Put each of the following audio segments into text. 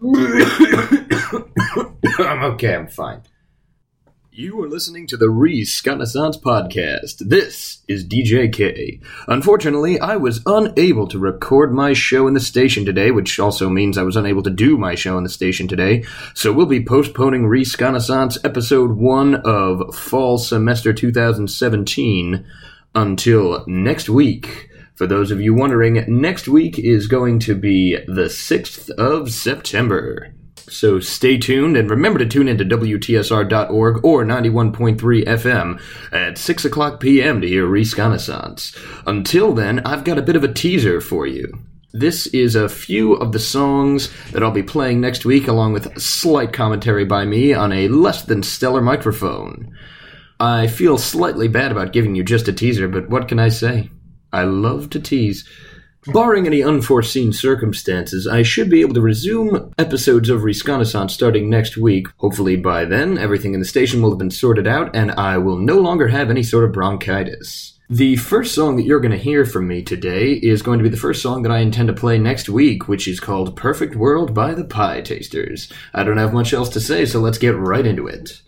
I'm okay, I'm fine. You are listening to the Reese Renaissance Podcast. This is DJ K. Unfortunately, I was unable to record my show in the station today, which also means I was unable to do my show in the station today, so we'll be postponing Reese Renaissance episode 1 of Fall Semester 2017 until next week. For those of you wondering, next week is going to be the 6th of September. So stay tuned and remember to tune into WTSR.org or 91.3 FM at 6 o'clock p.m. to hear Reese Renaissance. Until then, I've got a bit of a teaser for you. This is a few of the songs that I'll be playing next week, along with slight commentary by me on a less than stellar microphone. I feel slightly bad about giving you just a teaser, but what can I say? I love to tease. Barring any unforeseen circumstances, I should be able to resume episodes of Reconnaissance starting next week. Hopefully, by then, everything in the station will have been sorted out and I will no longer have any sort of bronchitis. The first song that you're going to hear from me today is going to be the first song that I intend to play next week, which is called Perfect World by the Pietasters. I don't have much else to say, so let's get right into it.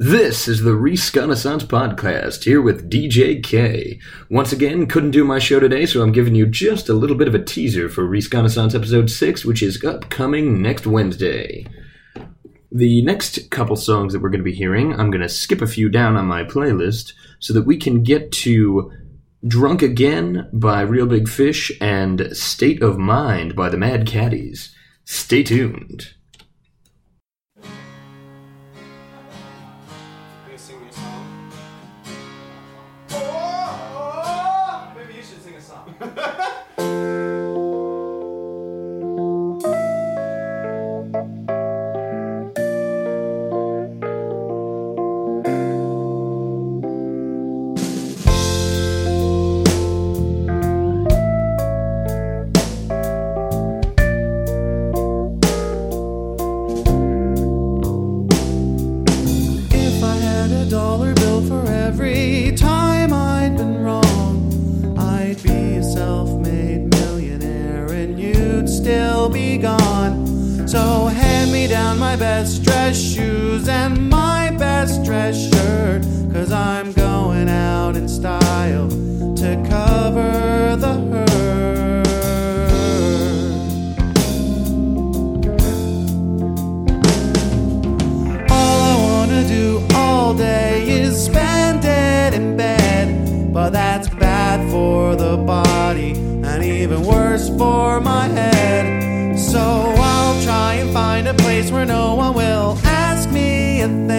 This is the Reese Renaissance Podcast here with DJ K. Once again, couldn't do my show today, so I'm giving you just a little bit of a teaser for Reese Renaissance episode 6, which is upcoming next Wednesday. The next couple songs that we're going to be hearing, I'm going to skip a few down on my playlist so that we can get to Drunk Again by Real Big Fish and State of Mind by the Mad Caddies. Stay tuned. A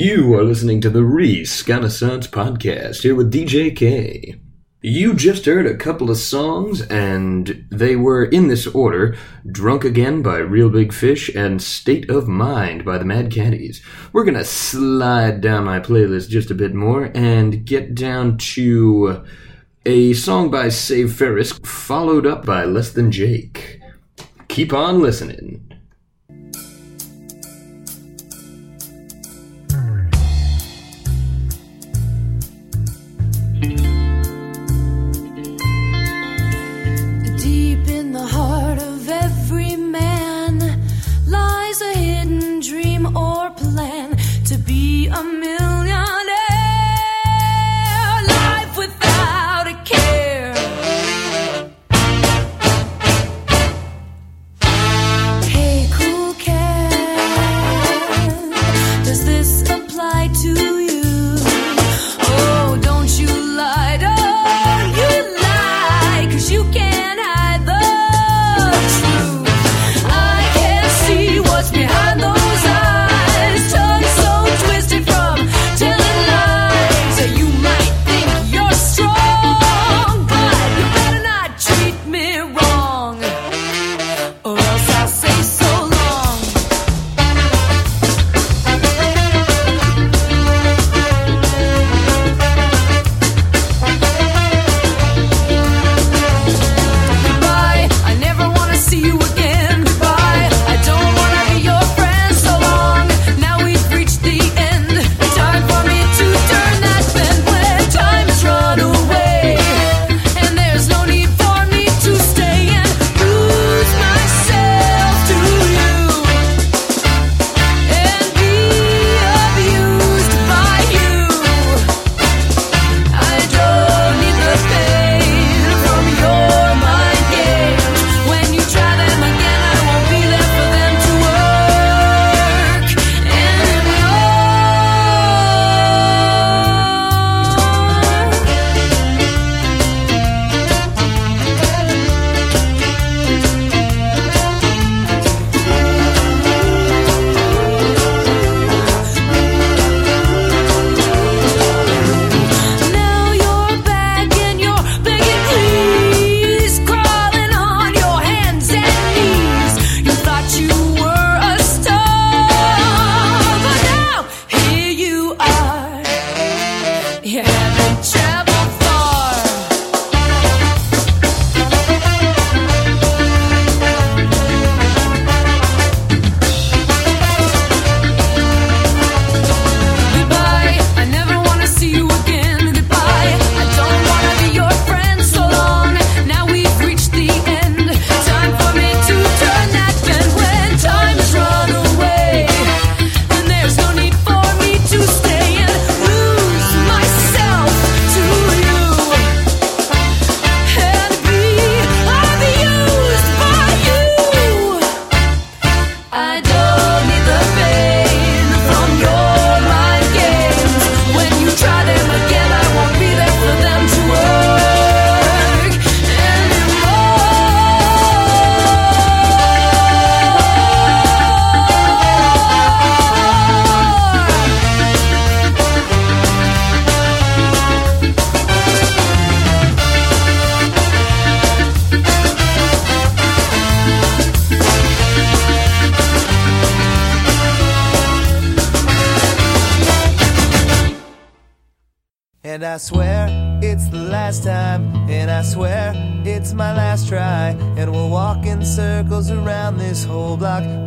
You are listening to the Resconnaissance Podcast here with DJ K. You just heard a couple of songs, and they were in this order Drunk Again by Real Big Fish and State of Mind by the Mad Caddies. We're gonna slide down my playlist just a bit more and get down to a song by Save Ferris, followed up by Less Than Jake. Keep on listening.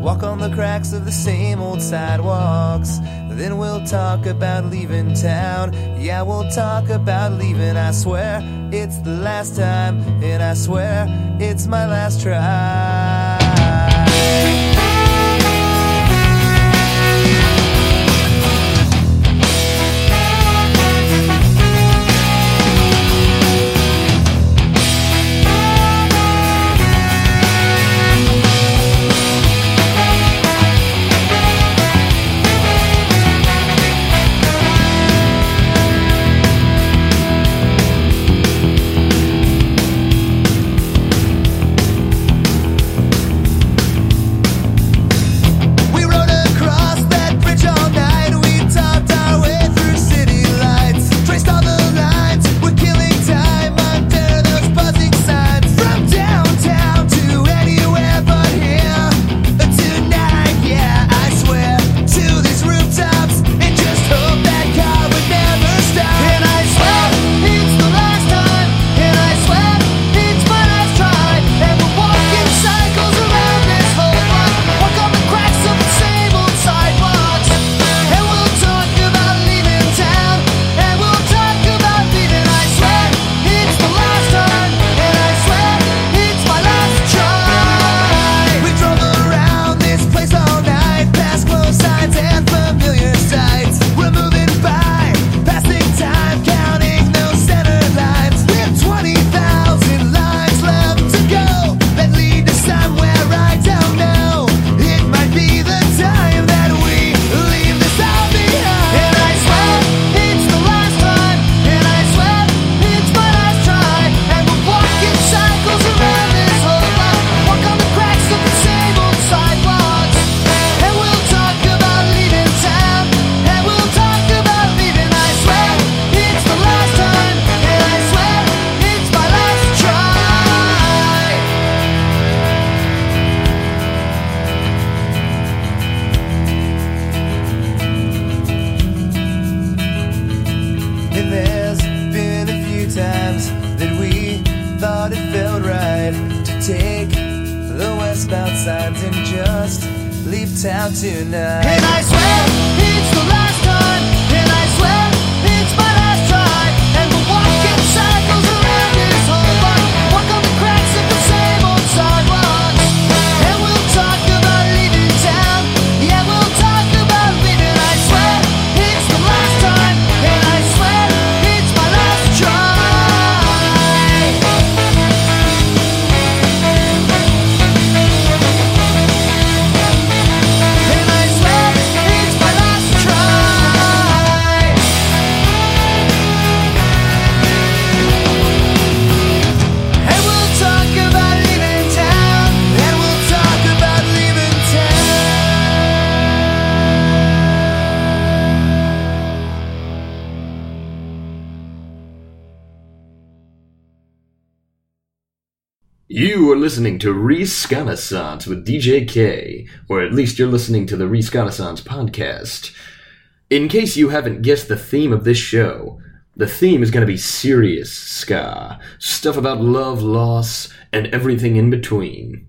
walk on the cracks of the same old sidewalks. Then we'll talk about leaving town. Yeah, we'll talk about leaving. I swear it's the last time, and I swear it's my last try. Listening to Reconnaissance with DJ K, or at least you're listening to the Reconnaissance podcast. In case you haven't guessed the theme of this show, the theme is going to be serious ska, stuff about love, loss, and everything in between.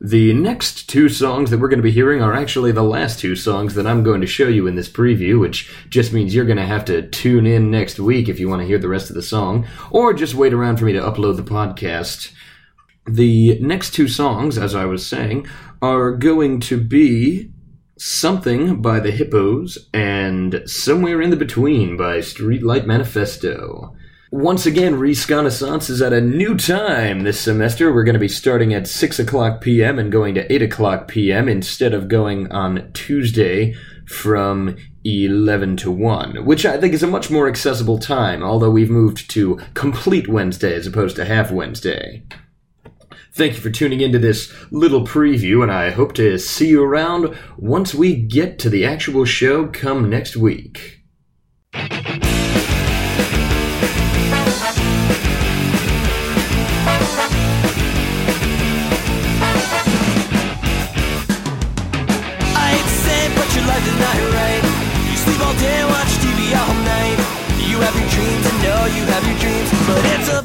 The next two songs that we're going to be hearing are actually the last two songs that I'm going to show you in this preview, which just means you're going to have to tune in next week if you want to hear the rest of the song, or just wait around for me to upload the podcast. The next two songs, as I was saying, are going to be Something by the Hippos and Somewhere in the Between by Streetlight Manifesto. Once again, Reconnaissance is at a new time this semester. We're going to be starting at 6 o'clock p.m. and going to 8 o'clock p.m. instead of going on Tuesday from 11 to 1, which I think is a much more accessible time, although we've moved to complete Wednesday as opposed to half Wednesday. Thank you for tuning into this little preview, and I hope to see you around once we get to the actual show come next week.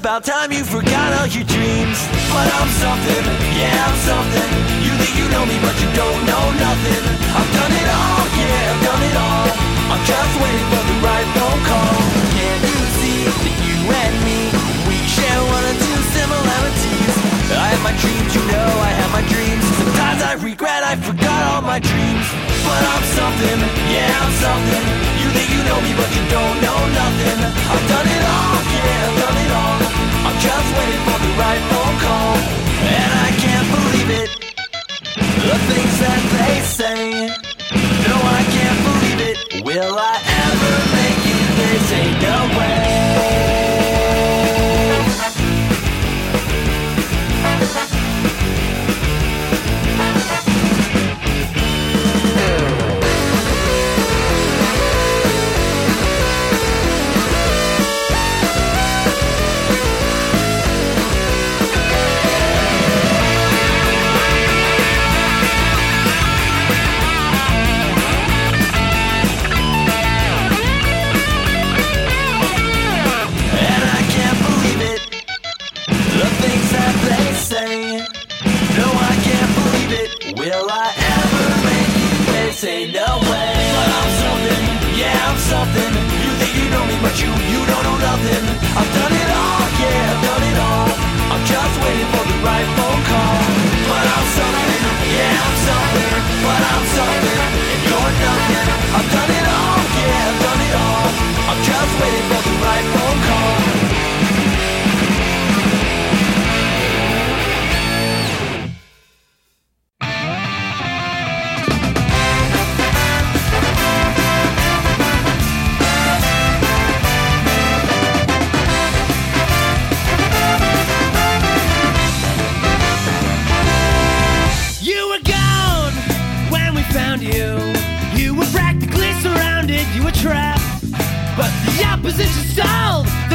About time you forgot all your dreams. But I'm something, yeah, I'm something. You think you know me, but you don't know nothing. I've done it all, yeah, I've done it all. I'm just waiting for the right phone call. Can't you see that you and me, we share one or two similarities? I have my dreams, you know I have my dreams. Sometimes I regret I forgot all my dreams. But I'm something, yeah, I'm something. You think you know me, but you don't know nothing. I've done it all, yeah, I've done it all. I'm just waiting for the right phone call. And I can't believe it. The things that they say. No, I can't believe it. Will I ever make it? They say no way. Waiting for the right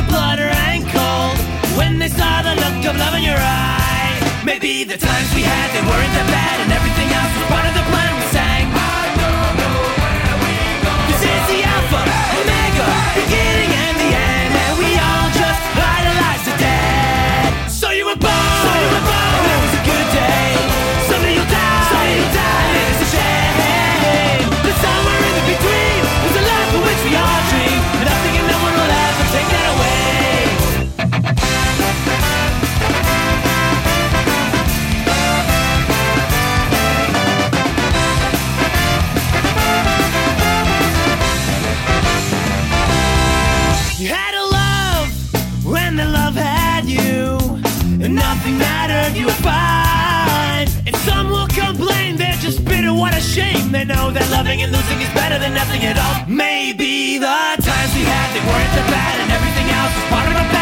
blood ran cold. When they saw the look of love in your eye. Maybe the times we had, they weren't that bad, and everything else was part of the what a shame. They know that loving and losing is better than nothing at all. Maybe the times we had, they weren't that bad, and everything else was part of a